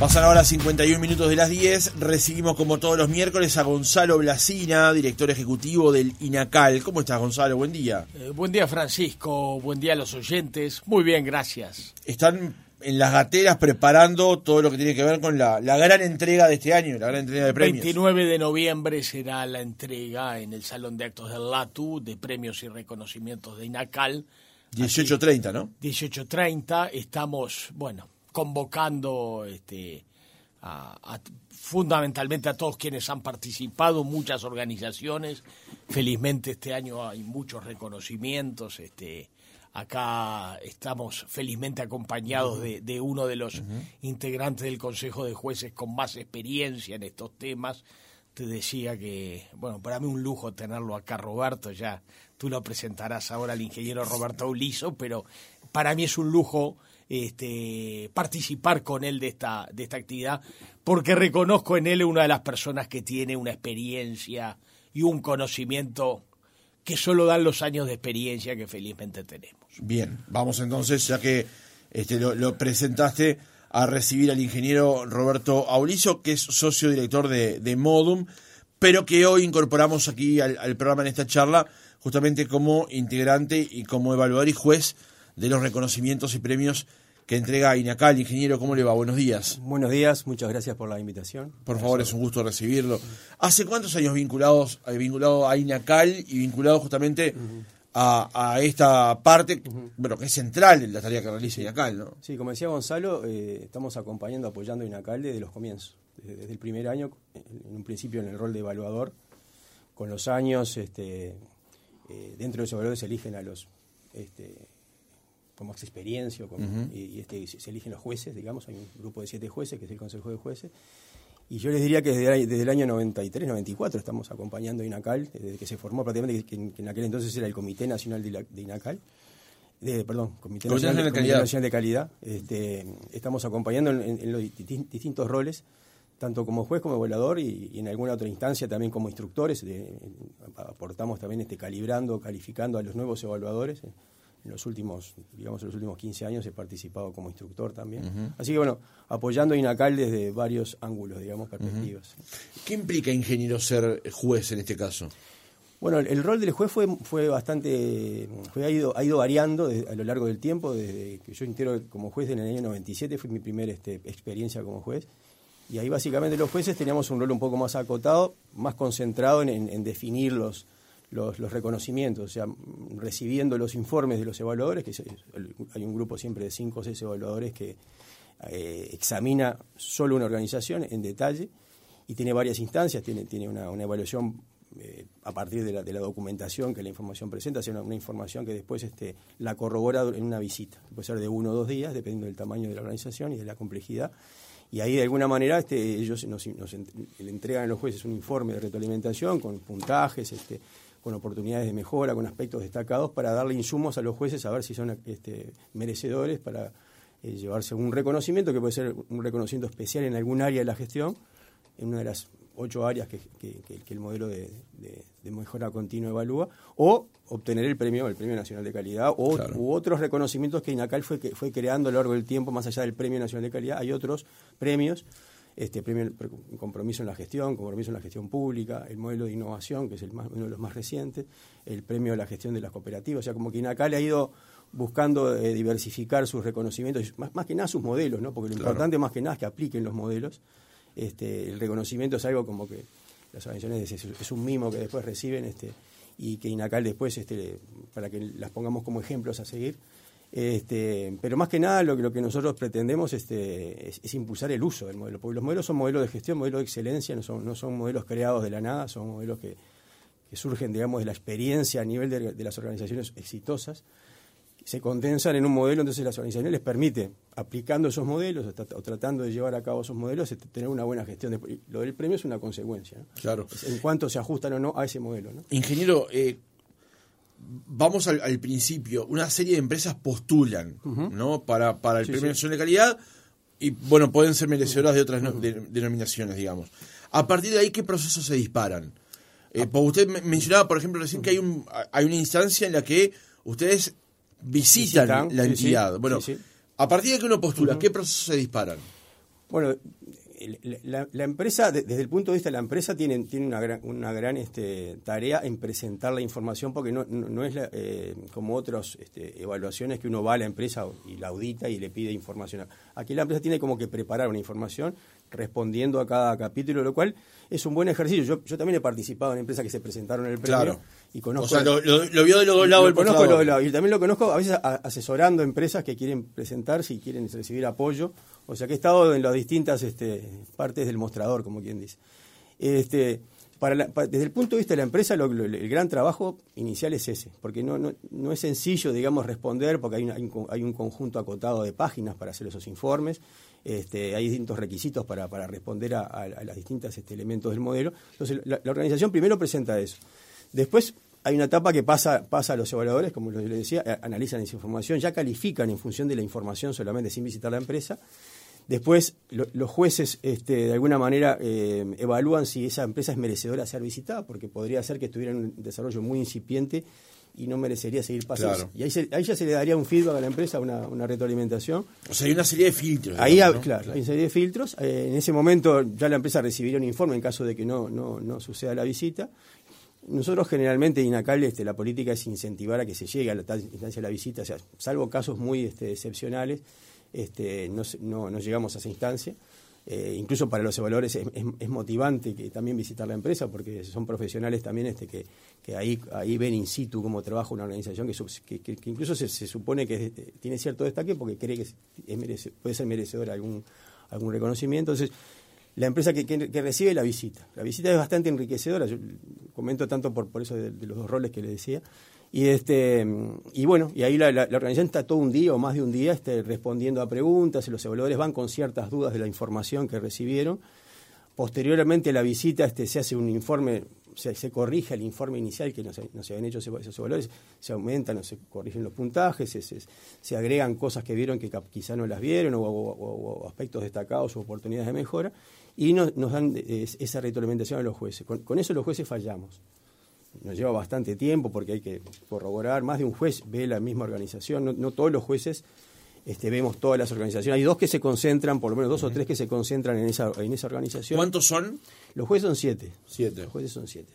Pasan ahora 51 minutos de las 10. Recibimos como todos los miércoles a Gonzalo Blasina, director ejecutivo del INACAL. ¿Cómo estás, Gonzalo? Buen día. Eh, buen día, Francisco. Buen día a los oyentes. Muy bien, gracias. Están en las gateras preparando todo lo que tiene que ver con la, la gran entrega de este año, la gran entrega de premios. 29 de noviembre será la entrega en el Salón de Actos del LATU de premios y reconocimientos de INACAL. 18.30, ¿no? 18.30. Estamos, bueno, convocando este, a, fundamentalmente a todos quienes han participado, muchas organizaciones. Felizmente este año hay muchos reconocimientos. Este, acá estamos felizmente acompañados de, uno de los integrantes del Consejo de Jueces con más experiencia en estos temas. Te decía que, bueno, para mí un lujo tenerlo acá, Roberto, ya tú lo presentarás ahora al ingeniero Roberto Uliso, pero para mí es un lujo este, participar con él de esta, de esta actividad, porque reconozco en él una de las personas que tiene una experiencia y un conocimiento que solo dan los años de experiencia que felizmente tenemos. Bien, vamos entonces, ya que este, lo, presentaste, a recibir al ingeniero Roberto Aulizo, que es socio director de, Modum, pero que hoy incorporamos aquí al, al, programa en esta charla, justamente como integrante y como evaluador y juez de los reconocimientos y premios que entrega INACAL. Ingeniero, ¿cómo le va? Buenos días. Buenos días, muchas gracias por la invitación. Por favor, es un gusto recibirlo. ¿Hace cuántos años vinculados, eh, vinculado a INACAL y vinculado justamente a, esta parte, bueno, que es central en la tarea que realiza INACAL, ¿no? Sí, como decía Gonzalo, eh, estamos acompañando, apoyando a INACAL desde los comienzos, desde, el primer año, en un principio en el rol de evaluador. Con los años, este, eh, dentro de esos evaluadores se eligen a los este, con más experiencia, y, este, se eligen los jueces, digamos, hay un grupo de siete jueces, que es el Consejo de Jueces, y yo les diría que desde, el año 93, 94 estamos acompañando a INACAL, desde que se formó prácticamente, que, en aquel entonces era el Comité Nacional de, INACAL, de, perdón, Comité Nacional, de, Calidad. de Calidad. Este, estamos acompañando en, los distintos roles, tanto como juez como evaluador y, en alguna otra instancia también como instructores. aportamos también este, calibrando, calificando a los nuevos evaluadores en los últimos, digamos, en los últimos 15 años he participado como instructor también. Así que bueno, apoyando a INACAL desde varios ángulos, digamos, perspectivas. ¿Qué implica, ingeniero, ser juez en este caso? Bueno, el rol del juez fue, fue bastante, fue, ha, ido, ha ido variando a lo largo del tiempo, desde que yo integro como juez en el año 97, fue mi primera este, experiencia como juez, y ahí básicamente los jueces teníamos un rol un poco más acotado, más concentrado en, en definir los, los, reconocimientos, o sea, recibiendo los informes de los evaluadores, que hay un grupo siempre de cinco o seis evaluadores que eh, examina solo una organización en detalle y tiene varias instancias, tiene, tiene una, evaluación eh, a partir de la, de la, documentación que la información presenta, sea, una, información que después este, la corrobora en una visita, puede ser de uno o dos días, dependiendo del tamaño de la organización y de la complejidad. Y ahí de alguna manera este, ellos nos, nos entregan a los jueces un informe de retroalimentación con puntajes, este, con oportunidades de mejora, con aspectos destacados, para darle insumos a los jueces a ver si son este, merecedores para eh, llevarse un reconocimiento, que puede ser un reconocimiento especial en algún área de la gestión, en una de las ocho áreas que, el modelo de, mejora continua evalúa, o obtener el premio, el Premio Nacional de Calidad, o, u otros reconocimientos que INACAL fue, fue creando a lo largo del tiempo, más allá del Premio Nacional de Calidad, hay otros premios este premio compromiso en la gestión, compromiso en la gestión pública, el modelo de innovación, que es el uno de los más recientes, el premio a la gestión de las cooperativas, o sea, como que INACAL ha ido buscando eh, diversificar sus reconocimientos, más, más, que nada sus modelos, ¿no? porque lo importante más que nada es que apliquen los modelos. Este, el reconocimiento es algo como que las organizaciones es, un mimo que después reciben este, y que INACAL después, este, para que las pongamos como ejemplos a seguir, este, pero más que nada lo que, lo que nosotros pretendemos este, es, impulsar el uso del modelo, porque los modelos son modelos de gestión, modelos de excelencia, no son, no son modelos creados de la nada, son modelos que, surgen, digamos, de la experiencia a nivel de, las organizaciones exitosas, se condensan en un modelo, entonces las organizaciones les permite, aplicando esos modelos o, tratando de llevar a cabo esos modelos, este, tener una buena gestión. lo del premio es una consecuencia. Claro. En cuanto se ajustan o no a ese modelo. Ingeniero, eh, vamos al, principio, una serie de empresas postulan ¿no? para, para el Premio Nacional de Calidad y, bueno, pueden ser merecedoras de otras denominaciones, digamos. A partir de ahí, ¿qué procesos se disparan? Eh, usted mencionaba, por ejemplo, recién que hay, un, hay una instancia en la que ustedes visitan, la entidad. Bueno, a partir de que uno postula, ¿qué procesos se disparan? Bueno, la, la, empresa, desde el punto de vista de la empresa, tiene, tiene una gran, una gran este, tarea en presentar la información, porque no, no, es eh, como otras este, evaluaciones que uno va a la empresa y la audita y le pide información. Aquí la empresa tiene como que preparar una información respondiendo a cada capítulo, lo cual es un buen ejercicio. Yo, yo también he participado en empresas que se presentaron en el premio. Y conozco, o sea, lo, vio de los dos lados conozco Y también lo conozco a veces asesorando empresas que quieren presentarse y quieren recibir apoyo. O sea que he estado en las distintas este, partes del mostrador, como quien dice. Este, desde el punto de vista de la empresa, el gran trabajo inicial es ese, porque no, es sencillo, digamos, responder, porque hay, hay, un, conjunto acotado de páginas para hacer esos informes, este, hay distintos requisitos para, responder a, a, a los distintos elementos del modelo. Entonces, la, organización primero presenta eso. Después hay una etapa que pasa, pasa a los evaluadores, como les decía, analizan esa información, ya califican en función de la información solamente sin visitar la empresa. Después, los jueces, este, de alguna manera, eh, evalúan si esa empresa es merecedora de ser visitada, porque podría ser que estuviera en un desarrollo muy incipiente y no merecería seguir pasando. Y ahí, ahí, ya se le daría un feedback a la empresa, una, una retroalimentación. O sea, hay una serie de filtros. Ahí, claro, hay una serie de filtros. Eh, en ese momento ya la empresa recibiría un informe en caso de que no, no, no suceda la visita. Nosotros generalmente, INACAL, este, la política es incentivar a que se llegue a la instancia de la visita, o sea, salvo casos muy este, excepcionales, este, no, no, llegamos a esa instancia. Eh, incluso para los evaluadores es, motivante que también visitar la empresa porque son profesionales también este que, ahí, ven in situ cómo trabaja una organización que, incluso se, supone que tiene cierto destaque porque cree que puede ser merecedor algún, algún reconocimiento. Entonces, la empresa que, recibe la visita. La visita es bastante enriquecedora, yo comento tanto por, eso de los dos roles que le decía. Y, este, y bueno, y ahí la, organización está todo un día o más de un día este, respondiendo a preguntas y los evaluadores van con ciertas dudas de la información que recibieron. Posteriormente la visita este, se hace un informe, se, corrige el informe inicial que no se, habían hecho esos evaluadores, se aumentan o se corrigen los puntajes, se, se, agregan cosas que vieron que quizá no las vieron o, aspectos destacados o oportunidades de mejora y nos dan esa retroalimentación a los jueces. con eso los jueces fallamos nos lleva bastante tiempo porque hay que corroborar. Más de un juez ve la misma organización, no, todos los jueces este, vemos todas las organizaciones. Hay dos que se concentran, por lo menos dos o tres que se concentran en esa, en esa organización. ¿Cuántos son? Los jueces son siete. Siete. Los jueces son siete.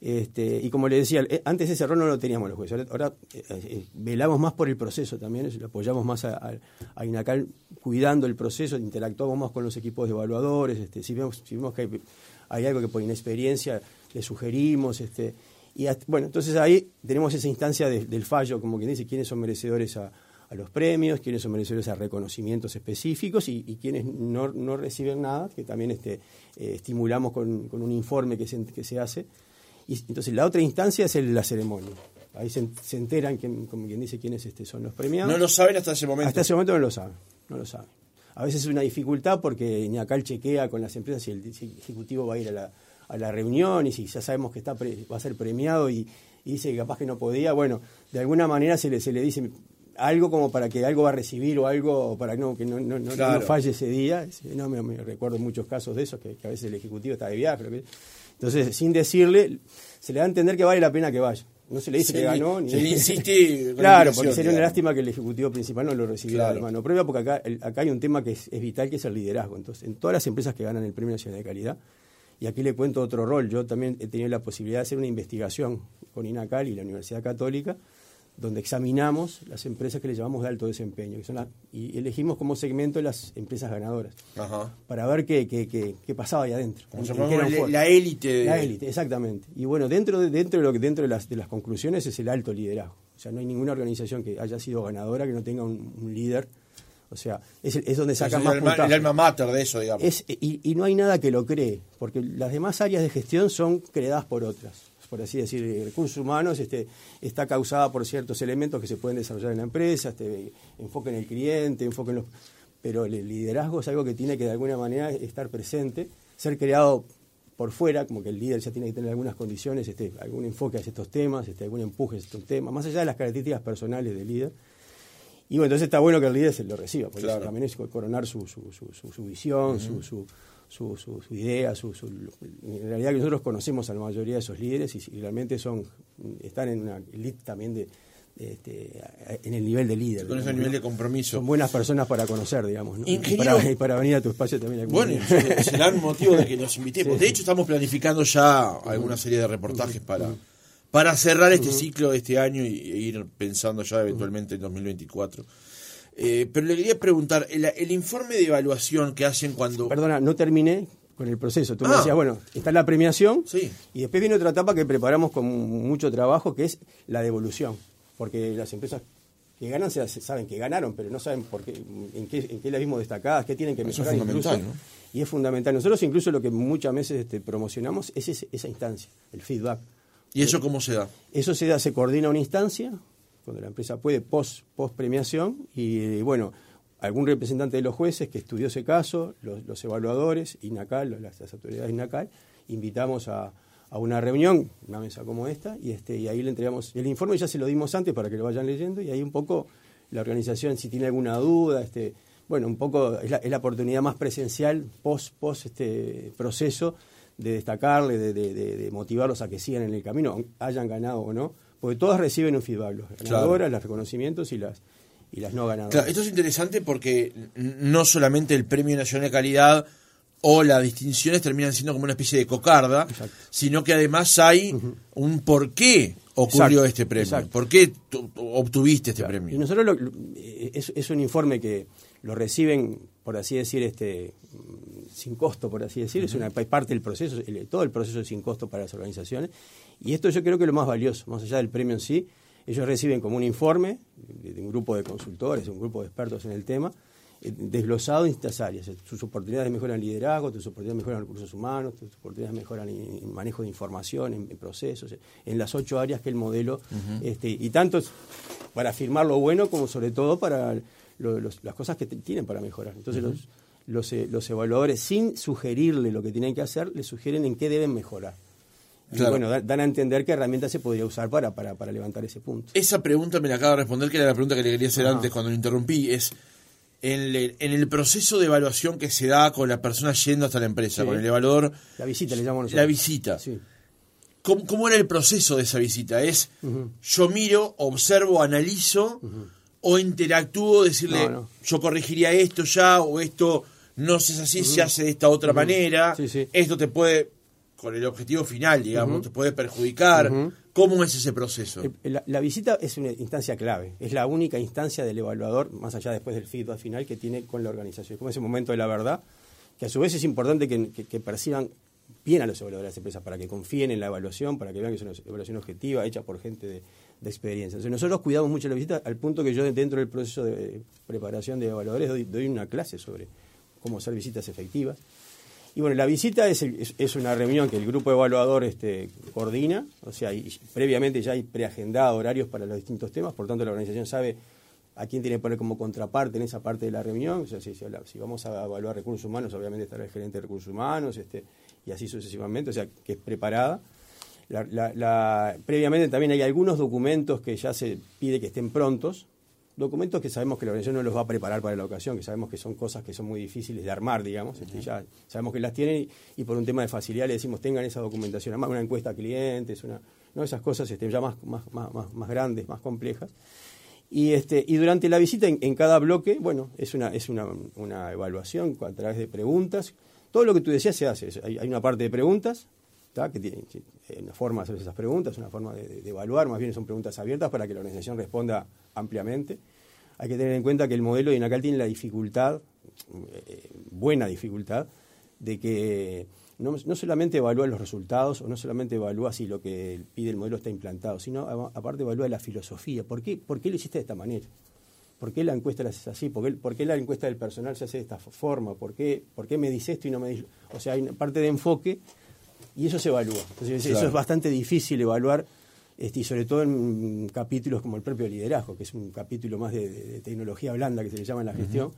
Este, y como le decía, eh, antes ese rol no lo teníamos los jueces. Ahora, eh, eh, velamos más por el proceso también, apoyamos más a, INACAL cuidando el proceso, interactuamos más con los equipos de evaluadores. Este, si, vemos, si vemos que hay, hay algo que por inexperiencia le sugerimos. Este, y bueno, entonces ahí tenemos esa instancia del fallo, como quien dice, quiénes son merecedores a, los premios, quiénes son merecedores a reconocimientos específicos y, y quienes no, no, reciben nada, que también este, eh, estimulamos con, con, un informe que se, que se hace. Y entonces la otra instancia es la ceremonia. Ahí se, enteran, como quien dice, quiénes este, son los premiados. No lo saben hasta ese momento. Hasta ese momento no lo saben, no lo saben. A veces es una dificultad porque Ñacal chequea con las empresas si el ejecutivo va a ir a la, a la reunión y si ya sabemos que está va a ser premiado y, dice que capaz que no podía, bueno, de alguna manera se le, se le dice algo como para que algo va a recibir o algo para no, que no, no, no, falle ese día. No, me, recuerdo muchos casos de esos, que, a veces el Ejecutivo está de viaje. entonces, sin decirle, se le da a entender que vale la pena que vaya. No se le dice que ganó. Ni... Se le insiste. claro, porque sería una lástima que el Ejecutivo principal no lo recibiera de mano propia, porque acá, acá hay un tema que es, es, vital, que es el liderazgo. Entonces, en todas las empresas que ganan el Premio Nacional de Calidad, y aquí le cuento otro rol. Yo también he tenido la posibilidad de hacer una investigación con INACAL y la Universidad Católica, donde examinamos las empresas que le llamamos de alto desempeño, que son y elegimos como segmento las empresas ganadoras, para ver qué, qué, qué, pasaba ahí adentro. la élite. La élite, exactamente. Y bueno, dentro de, dentro de, lo que, dentro de las, de las conclusiones es el alto liderazgo. O sea, no hay ninguna organización que haya sido ganadora que no tenga un líder o sea, es, donde sacan más el, el alma mater de eso, digamos. y, no hay nada que lo cree, porque las demás áreas de gestión son creadas por otras. Por así decir, recursos humanos este, está causada por ciertos elementos que se pueden desarrollar en la empresa, este, enfoque en el cliente, enfoque en los... Pero el liderazgo es algo que tiene que de alguna manera estar presente, ser creado por fuera, como que el líder ya tiene que tener algunas condiciones, este, algún enfoque hacia estos temas, este, algún empuje hacia estos temas, más allá de las características personales del líder y bueno, entonces está bueno que el líder se lo reciba, porque también es coronar su, su, su, su visión, su, su, su, idea, su, en realidad que nosotros conocemos a la mayoría de esos líderes y, realmente son están en una elite también de, este, en el nivel de líder. Con ese nivel de compromiso. Son buenas personas para conocer, digamos. ¿no? Y, para, venir a tu espacio también. Bueno, será un motivo de que nos invitemos. De hecho, estamos planificando ya alguna serie de reportajes para, para cerrar este ciclo de este año y, e ir pensando ya eventualmente en 2024. Eh, pero le quería preguntar, el, informe de evaluación que hacen cuando... Perdona, no terminé con el proceso. Tú me ah. decías, bueno, está la premiación y después viene otra etapa que preparamos con mucho trabajo, que es la devolución porque las empresas que ganan se, saben que ganaron, pero no saben por qué, en qué, en qué las vimos destacadas, qué tienen que mejorar. es fundamental, ¿no? Y es fundamental. Nosotros incluso lo que muchas veces este, promocionamos es esa instancia, el feedback. ¿Y eso cómo se da? Eso se da, se coordina una instancia, cuando la empresa puede, post, post premiación, y bueno, algún representante de los jueces que estudió ese caso, los, evaluadores, INACAL, las, las autoridades INACAL, invitamos a, a una reunión, una mesa como esta, y, este, y ahí le entregamos el informe, ya se lo dimos antes para que lo vayan leyendo, y ahí un poco la organización, si tiene alguna duda, este, bueno, un poco es la, oportunidad más presencial, post, post este proceso, de destacarle, de, de, motivarlos a que sigan en el camino, hayan ganado o no, porque todas reciben un feedback, las ganadoras, los reconocimientos y las, y las no ganadoras. Claro, esto es interesante porque no solamente el Premio Nacional de Calidad o las distinciones terminan siendo como una especie de cocarda, sino que además hay un por qué ocurrió este premio, por qué obtuviste este premio. Y nosotros es, un informe que lo reciben, por así decir, este sin costo, por así decir, es una parte del proceso, todo el proceso es sin costo para las organizaciones, y esto yo creo que es lo más valioso, más allá del premio en sí, ellos reciben como un informe de un grupo de consultores, un grupo de expertos en el tema, eh, desglosado en estas áreas. Tus oportunidades mejoran el liderazgo, tus oportunidades mejoran recursos humanos, tus oportunidades mejoran en manejo de información, en, procesos, en las ocho áreas que el modelo, este, y tanto para afirmar lo bueno como sobre todo para las cosas que tienen para mejorar. Entonces los, eh, los, evaluadores, sin sugerirle lo que tienen que hacer, le sugieren en qué deben mejorar. Y bueno, dan a entender qué herramienta se podría usar para, para, para, levantar ese punto. Esa pregunta me la acaba de responder, que era la pregunta que le quería hacer antes cuando lo interrumpí, es en, el proceso de evaluación que se da con la persona yendo hasta la empresa, con el evaluador. La visita le llamamos La visita. ¿Cómo, era el proceso de esa visita? ¿Es yo miro, observo, analizo o interactúo, decirle yo corregiría esto ya o esto no es así, se hace de esta otra manera, esto te puede con el objetivo final, digamos, te puede perjudicar. ¿Cómo es ese proceso? Eh, la, visita es una instancia clave, es la única instancia del evaluador, más allá después del feedback final, que tiene con la organización. Es como ese momento de la verdad, que a su vez es importante que, perciban bien a los evaluadores de las empresas, para que confíen en la evaluación, para que vean que es una evaluación objetiva, hecha por gente de, experiencia. nosotros cuidamos mucho la visita al punto que yo dentro del proceso de preparación de evaluadores doy una clase sobre cómo hacer visitas efectivas y bueno, la visita es, es, una reunión que el grupo evaluador este, coordina, o sea, previamente ya hay preagendado horarios para los distintos temas, por tanto la organización sabe a quién tiene que poner como contraparte en esa parte de la reunión, o sea, si, si, vamos a evaluar recursos humanos, obviamente estará el gerente de recursos humanos, este, y así sucesivamente, o sea, que es preparada. Previamente también hay algunos documentos que ya se pide que estén prontos, documentos que sabemos que la organización no los va a preparar para la ocasión, que sabemos que son cosas que son muy difíciles de armar, digamos, este, ya sabemos que las tienen y, por un tema de facilidad le decimos tengan esa documentación, además una encuesta a clientes, una, ¿no? esas cosas este, ya más, más, más, más grandes, más complejas. Y, este, y durante la visita en, cada bloque, bueno, es una, es una, una, evaluación a través de preguntas. Todo lo que tú decías se hace. Hay una parte de preguntas, que tiene una forma de hacer esas preguntas, una forma de, evaluar, más bien son preguntas abiertas para que la organización responda ampliamente. Hay que tener en cuenta que el modelo de INACAL tiene la dificultad, eh, buena dificultad, de que no, solamente evalúa los resultados o no solamente evalúa si lo que pide el modelo está implantado, sino aparte evalúa la filosofía. ¿Por qué, ¿Por qué lo hiciste de esta manera? ¿Por qué la encuesta la haces así? ¿Por qué, ¿Por qué, la encuesta del personal se hace de esta forma? ¿Por qué, ¿Por qué me dice esto y no me dice...? O sea, hay una parte de enfoque y eso se evalúa. Entonces, Eso es bastante difícil evaluar, este, y sobre todo en capítulos como el propio liderazgo, que es un capítulo más de, tecnología blanda que se le llama en la gestión.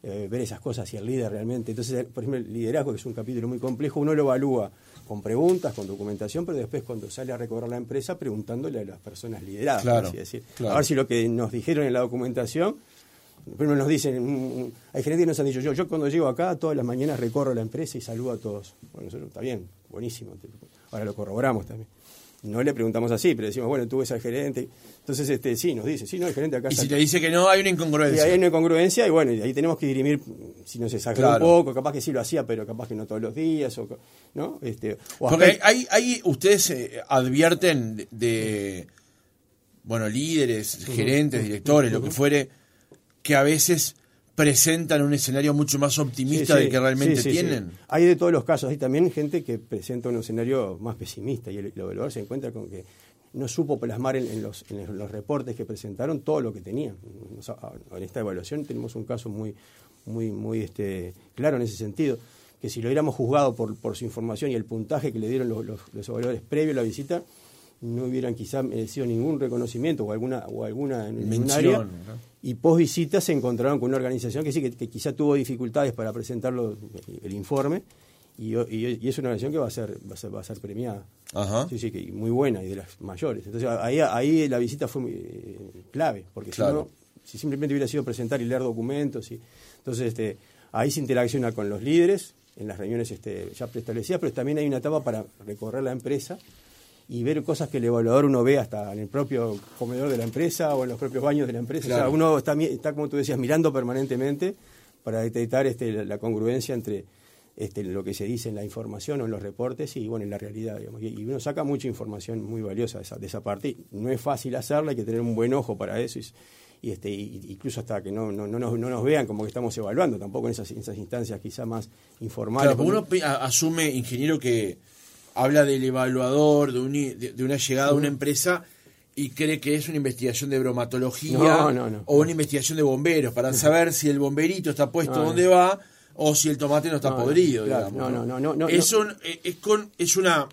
Eh, ver esas cosas y el líder realmente. Entonces, por ejemplo, el liderazgo, que es un capítulo muy complejo, uno lo evalúa con preguntas, con documentación, pero después cuando sale a recorrer la empresa preguntándole a las personas lideradas, claro, así decir. A ver si lo que nos dijeron en la documentación Primero nos dicen, mm, mm, hay gerentes que nos han dicho, yo, yo cuando llego acá todas las mañanas recorro la empresa y saludo a todos. Bueno, eso está bien, buenísimo. Ahora lo corroboramos también. No le preguntamos así, pero decimos, bueno, tú ves al gerente. Entonces, este, sí, nos dice, sí, no, el gerente acá Y está- si te dice que no, hay una y incongruencia. ahí hay una incongruencia y bueno, y ahí tenemos que dirimir si nos exageró Claro. un poco, capaz que sí lo hacía, pero capaz que no todos los días, o, ¿no? Este, o Porque aspectos- hay, hay, ustedes eh, advierten de, de, bueno, líderes, gerentes, directores, lo que fuere, que a veces presentan un escenario mucho más optimista Sí, sí, del que realmente sí, tienen. Hay de todos los casos, hay también gente que presenta un escenario más pesimista y el, el evaluador se encuentra con que no supo plasmar en, en los, en los reportes que presentaron todo lo que. O sea, en esta evaluación tenemos un caso muy, muy, muy este, claro en ese sentido, que si lo hubiéramos juzgado por, por su información y el puntaje que le dieron los, los, los evaluadores previo a la visita, no hubieran quizá merecido ningún reconocimiento o alguna, o alguna en un Mención, área. ¿no? Y post visita se encontraron con una organización que sí, que, que quizá tuvo dificultades para presentar el informe, y, y- y es una organización que va a ser, va a ser, va a ser premiada. Ajá. Sí, sí, que muy buena y de las mayores. Entonces ahí, ahí la visita fue eh, clave, porque Claro. si no, si simplemente hubiera sido presentar y leer documentos, y, entonces este, ahí se interacciona con los líderes en las reuniones este, ya preestablecidas, pero también hay una etapa para recorrer la empresa y ver cosas que el evaluador uno ve hasta en el propio comedor de la empresa o en los propios baños de la empresa. O sea, uno está, como tú decías, mirando permanentemente para detectar este, la, congruencia entre este, lo que se dice en la información o en los reportes y bueno en la realidad. Digamos. Y, uno saca mucha información muy valiosa de esa, de esa parte. No es fácil hacerla, hay que tener un buen ojo para eso. Y, y, este, y- incluso hasta que no, no, no, nos, no nos vean como que estamos evaluando, tampoco en esas, en esas instancias quizá más informales. Claro, porque uno asume, ingeniero, que habla del evaluador, de, un de- de una llegada a una empresa y cree que es una investigación de bromatología No, no, no. o una investigación de bomberos para saber si el bomberito está puesto donde va o si el tomate no está podrido. claro, digamos, no, no, no, no, es, no. un- eh, es, con, es una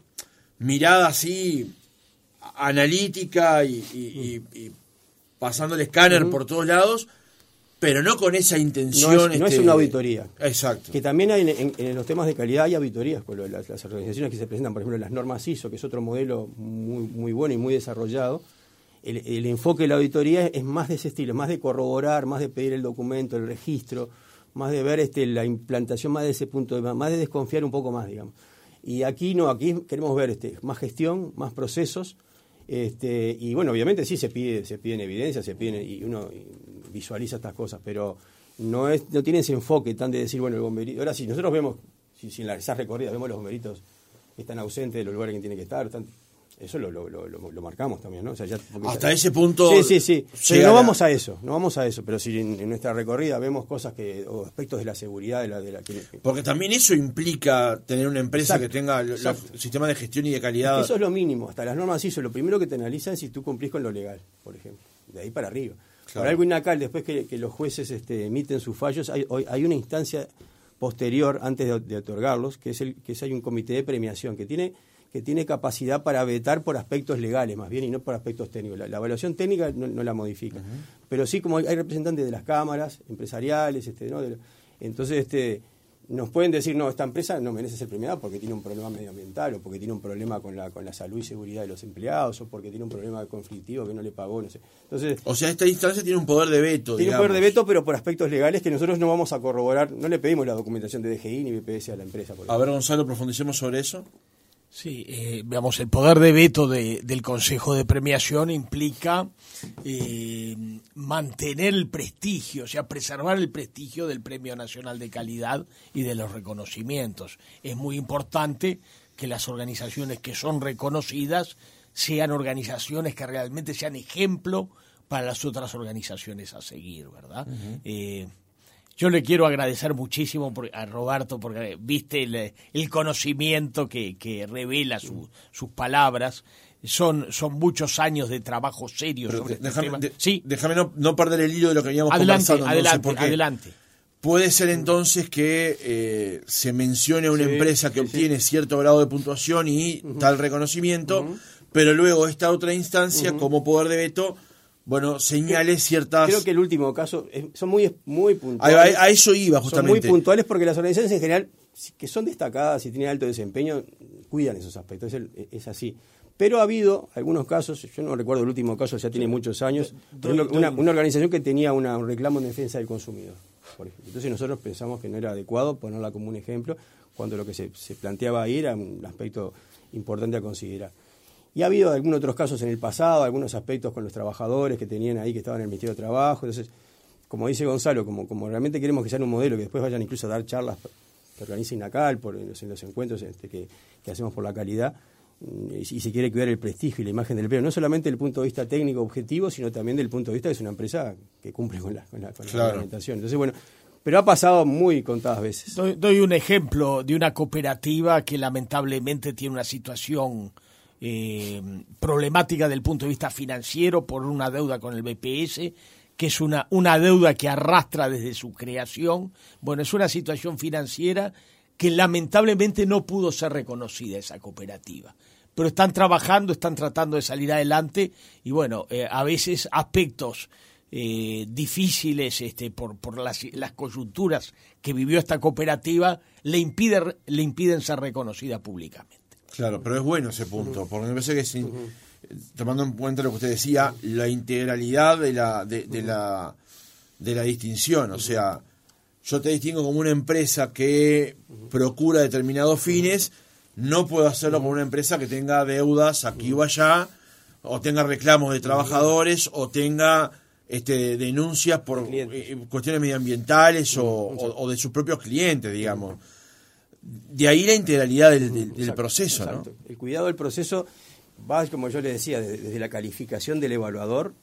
mirada así analítica y, y- y- y pasando el escáner por todos lados, pero no con esa intención. No es- no es este, una auditoría. Exacto. Que también hay en, los temas de calidad hay auditorías con lo las, las organizaciones que se presentan, por ejemplo, las normas ISO, que es otro modelo muy, muy bueno y muy desarrollado. El, el enfoque de la auditoría es más de ese estilo, más de corroborar, más de pedir el documento, el registro, más de ver este, la implantación más de ese punto de vista, más de desconfiar un poco más, digamos. Y aquí no, aquí queremos ver este, más gestión, más procesos, este, y bueno, obviamente sí se pide, se piden evidencias, se piden, y uno visualiza estas cosas, pero no es, no tiene ese enfoque tan de decir, bueno, el bomberito. Ahora sí, nosotros vemos, si, en la- esas recorridas vemos los bomberitos están ausentes de los lugares que tienen que estar, están- eso lo, lo, lo, lo- marcamos también, ¿no? O sea, ya- porque Hasta ya- ese punto Sí, sí, sí. Pero no vamos a eso, no vamos a eso. Pero si en, en nuestra recorrida vemos cosas que, o aspectos de la seguridad, de la, de la que, Porque también eso implica tener una empresa Exacto, que tenga el exacto. sistema de gestión y de calidad. Eso es lo mínimo. Hasta las normas ISO, lo primero que te analizan es si tú cumplís con lo legal, por ejemplo. De ahí para arriba. Claro. Ahora algo INACAL, después que, que los jueces este, emiten sus fallos, hay, hay una instancia posterior, antes de, de otorgarlos, que es, el, que es hay un comité de premiación que tiene que tiene capacidad para vetar por aspectos legales más bien y no por aspectos técnicos. La, la evaluación técnica no, no la modifica. Pero sí, como hay, hay representantes de las cámaras empresariales, este, ¿no? De- entonces este, nos pueden decir, no, esta empresa no merece ser premiada porque tiene un problema medioambiental o porque tiene un problema con la, con la salud y seguridad de los empleados o porque tiene un problema conflictivo que no le pagó, no sé. Entonces, O sea, esta instancia tiene un poder de veto. tiene un poder de veto, pero por aspectos legales que nosotros no vamos a corroborar, no le pedimos la documentación de DGI ni BPS a la empresa. por A ver, Gonzalo, profundicemos sobre eso. Sí, eh, veamos, el poder de veto de- del Consejo de Premiación implica eh, mantener el prestigio, o sea, preservar el prestigio del Premio Nacional de Calidad y de los reconocimientos. Es muy importante que las organizaciones que son reconocidas sean organizaciones que realmente sean ejemplo para las otras organizaciones a seguir, ¿verdad? Eh, yo le quiero agradecer muchísimo por- a Roberto porque viste el, el conocimiento que, que revela su- sus palabras. Son, son muchos años de trabajo serio Pero sobre este déjame, tema. de- Sí, déjame no, no perder el hilo de lo que veníamos adelante, conversando. entonces, adelante, porque adelante. Puede ser entonces que eh, se mencione a una Sí, empresa que sí, sí. obtiene cierto grado de puntuación y tal reconocimiento, pero luego esta otra instancia, como poder de veto, bueno, señale ciertas... Creo que el último caso es- son muy, muy puntuales. a- a eso iba Son muy justamente. puntuales porque las organizaciones en general, que son destacadas y tienen alto desempeño, cuidan esos aspectos. Es, el- es así. Pero ha habido algunos casos, yo no recuerdo el último caso, ya tiene muchos años, una, una organización que tenía una- un reclamo en defensa del consumidor. por ejemplo. Entonces nosotros pensamos que no era adecuado ponerla como un ejemplo, cuando lo que se, se planteaba ahí era un aspecto importante a considerar. Y ha habido algunos otros casos en el pasado, algunos aspectos con los trabajadores que tenían ahí, que estaban en el Ministerio de Trabajo. Entonces, como dice Gonzalo, como, como realmente queremos que sea un modelo, que después vayan incluso a dar charlas que organiza INACAL por, en, los, en los encuentros este, que, que hacemos por la calidad, mm, y se quiere cuidar el prestigio y la imagen del empleo, no solamente desde el punto de vista técnico objetivo, sino también desde el punto de vista que es una empresa que cumple con la, con la, con la reglamentación. Entonces, bueno, pero ha pasado muy contadas veces. Doy, doy un ejemplo de una cooperativa que lamentablemente tiene una situación eh, problemática del punto de vista financiero por una deuda con el BPS, que es una, una deuda que arrastra desde su creación. Bueno, es una situación financiera que lamentablemente no pudo ser reconocida esa cooperativa. Pero están trabajando, están tratando de salir adelante y bueno, eh, a veces aspectos eh, difíciles este, por, por las, las coyunturas que vivió esta cooperativa le, impide, le impiden ser reconocida públicamente. Claro, pero es bueno ese punto, porque me parece que sin- tomando en cuenta lo que usted decía, la integralidad de la, de, de la, de la distinción, o sea, yo te distingo como una empresa que procura determinados fines, no puedo hacerlo como una empresa que tenga deudas aquí o allá, o tenga reclamos de trabajadores, o tenga este, denuncias por Clientes. eh, cuestiones medioambientales o, o- o de sus propios clientes, digamos. De ahí la integralidad del, del- del Exacto, proceso, exacto. ¿no? El cuidado del proceso va, como yo le decía, desde, desde la calificación del evaluador,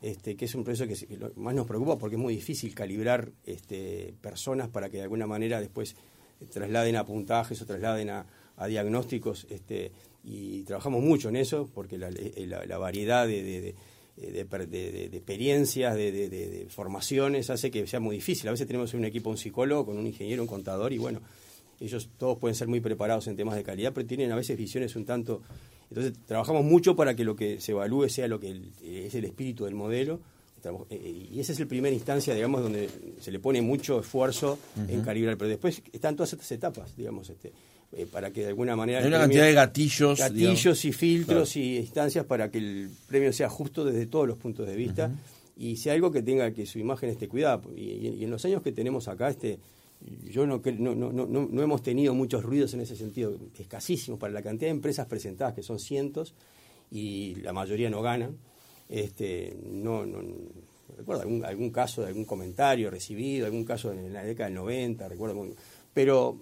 este, que es un proceso que se- que lo- más nos preocupa porque es muy difícil calibrar este, personas para que de alguna manera después eh, trasladen a puntajes o trasladen a, a diagnósticos. Este, y trabajamos mucho en eso porque la, eh, la- la variedad de, de- de- de per- de- experiencias, de, de- de- de formaciones, hace que sea muy difícil. A veces tenemos un equipo, un psicólogo, con un ingeniero, un contador, y bueno, ellos todos pueden ser muy preparados en temas de calidad, pero tienen a veces visiones un tanto... Entonces, trabajamos mucho para que lo que se evalúe sea lo que el- eh, es el espíritu del modelo. Traba- eh, Y esa es la primera instancia, digamos, donde se le pone mucho esfuerzo en calibrar. Pero después están todas estas etapas, digamos, este, eh, para que de alguna manera... Hay una premio- cantidad de gatillos. gatillos digamos. y filtros y instancias para que el premio sea justo desde todos los puntos de vista y sea algo que tenga que su imagen esté cuidada. Y, y- y en los años que tenemos acá, este, yo no, no, no, no, hemos tenido muchos ruidos en ese sentido, escasísimos para la cantidad de empresas presentadas, que son cientos, y la mayoría no ganan. Este, no, no, recuerdo algún, algún caso de algún comentario recibido, algún caso en la década del 90, recuerdo, pero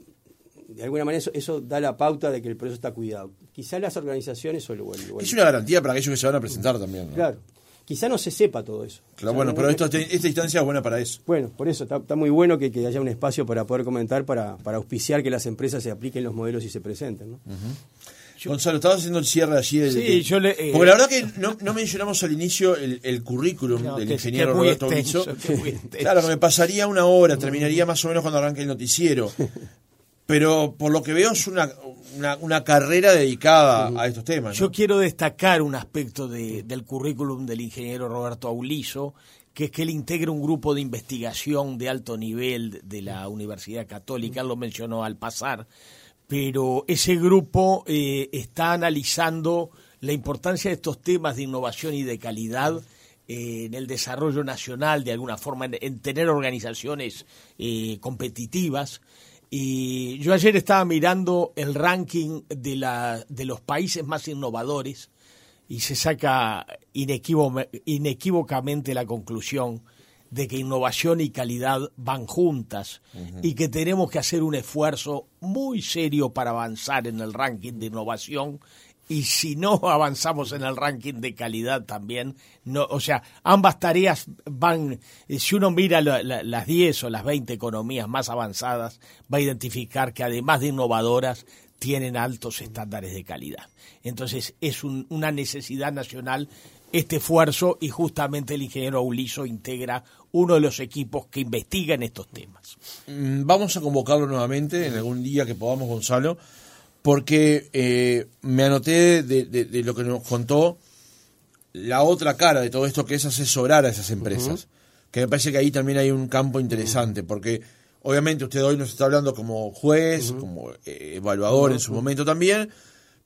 de alguna manera eso, eso da la pauta de que el proceso está cuidado. Quizá las organizaciones o el, o el- o el- Es una garantía para aquellos que se van a presentar también. ¿no? Claro. Quizá no se sepa todo eso. Claro, O sea, bueno, no- pero esta instancia es buena para eso. Bueno, por eso está, está muy bueno que, que haya un espacio para poder comentar, para, para auspiciar que las empresas se apliquen los modelos y se presenten. ¿no? Gonzalo, estabas haciendo el cierre allí del. Sí, yo le- eh, Porque la verdad que no, no mencionamos al inicio el, el currículum No, del que- ingeniero que Roberto extenso, Guizo. que es muy extenso. Claro, que me pasaría una hora, terminaría más o menos cuando arranque el noticiero. Pero por lo que veo es una, una, una carrera dedicada a estos temas. ¿no? Yo quiero destacar un aspecto de- del currículum del ingeniero Roberto Aulizo, que es que él integra un grupo de investigación de alto nivel de la Universidad Católica, él lo mencionó al pasar, pero ese grupo eh, está analizando la importancia de estos temas de innovación y de calidad eh, en el desarrollo nacional, de alguna forma, en, en tener organizaciones eh, competitivas. Y yo ayer estaba mirando el ranking de, la, de los países más innovadores y se saca inequívo- inequívocamente la conclusión de que innovación y calidad van juntas y que tenemos que hacer un esfuerzo muy serio para avanzar en el ranking de innovación y si no avanzamos en el ranking de calidad también, o sea, ambas tareas van, eh, si uno mira la- la- las 10 o las 20 economías más avanzadas, va a identificar que además de innovadoras, tienen altos estándares de calidad. Entonces, es un- una necesidad nacional este esfuerzo y justamente el ingeniero Uliso integra uno de los equipos que investiga en estos temas. Mm, Vamos a convocarlo nuevamente en algún día que podamos, Gonzalo, porque eh, me anoté de, de- de lo que nos contó la otra cara de todo esto, que es asesorar a esas empresas. Que me parece que ahí también hay un campo interesante, porque obviamente usted hoy nos está hablando como juez, como eh, evaluador en su momento también,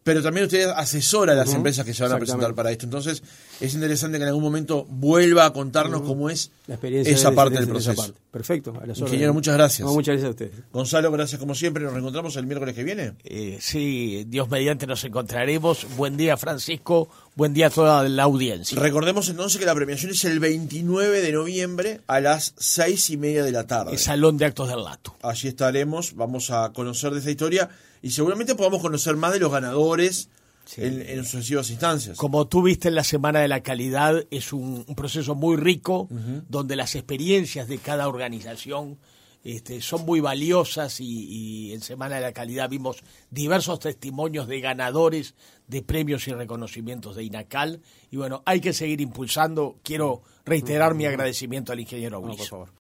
pero también usted asesora a las empresas que se van a presentar para esto. Entonces, es interesante que en algún momento vuelva a contarnos cómo es La experiencia esa de- parte de- del proceso. parte. Perfecto. a las Ingeniero, muchas gracias. No, muchas gracias a ustedes. Gonzalo, gracias como siempre. Nos reencontramos el miércoles que viene. Eh, sí, Dios mediante nos encontraremos. Buen día, Francisco. Buen día a toda la audiencia. Recordemos entonces que la premiación es el 29 de noviembre a las seis y media de la tarde. El Salón de Actos del Lato. Allí estaremos, vamos a conocer de esta historia y seguramente podamos conocer más de los ganadores en, en sucesivas instancias. Como tú viste en la Semana de la Calidad, es un, un proceso muy rico, donde las experiencias de cada organización este, son muy valiosas y, y en Semana de la Calidad vimos diversos testimonios de ganadores de premios y reconocimientos de INACAL. Y bueno, hay que seguir impulsando. Quiero reiterar mi agradecimiento al ingeniero No, por favor.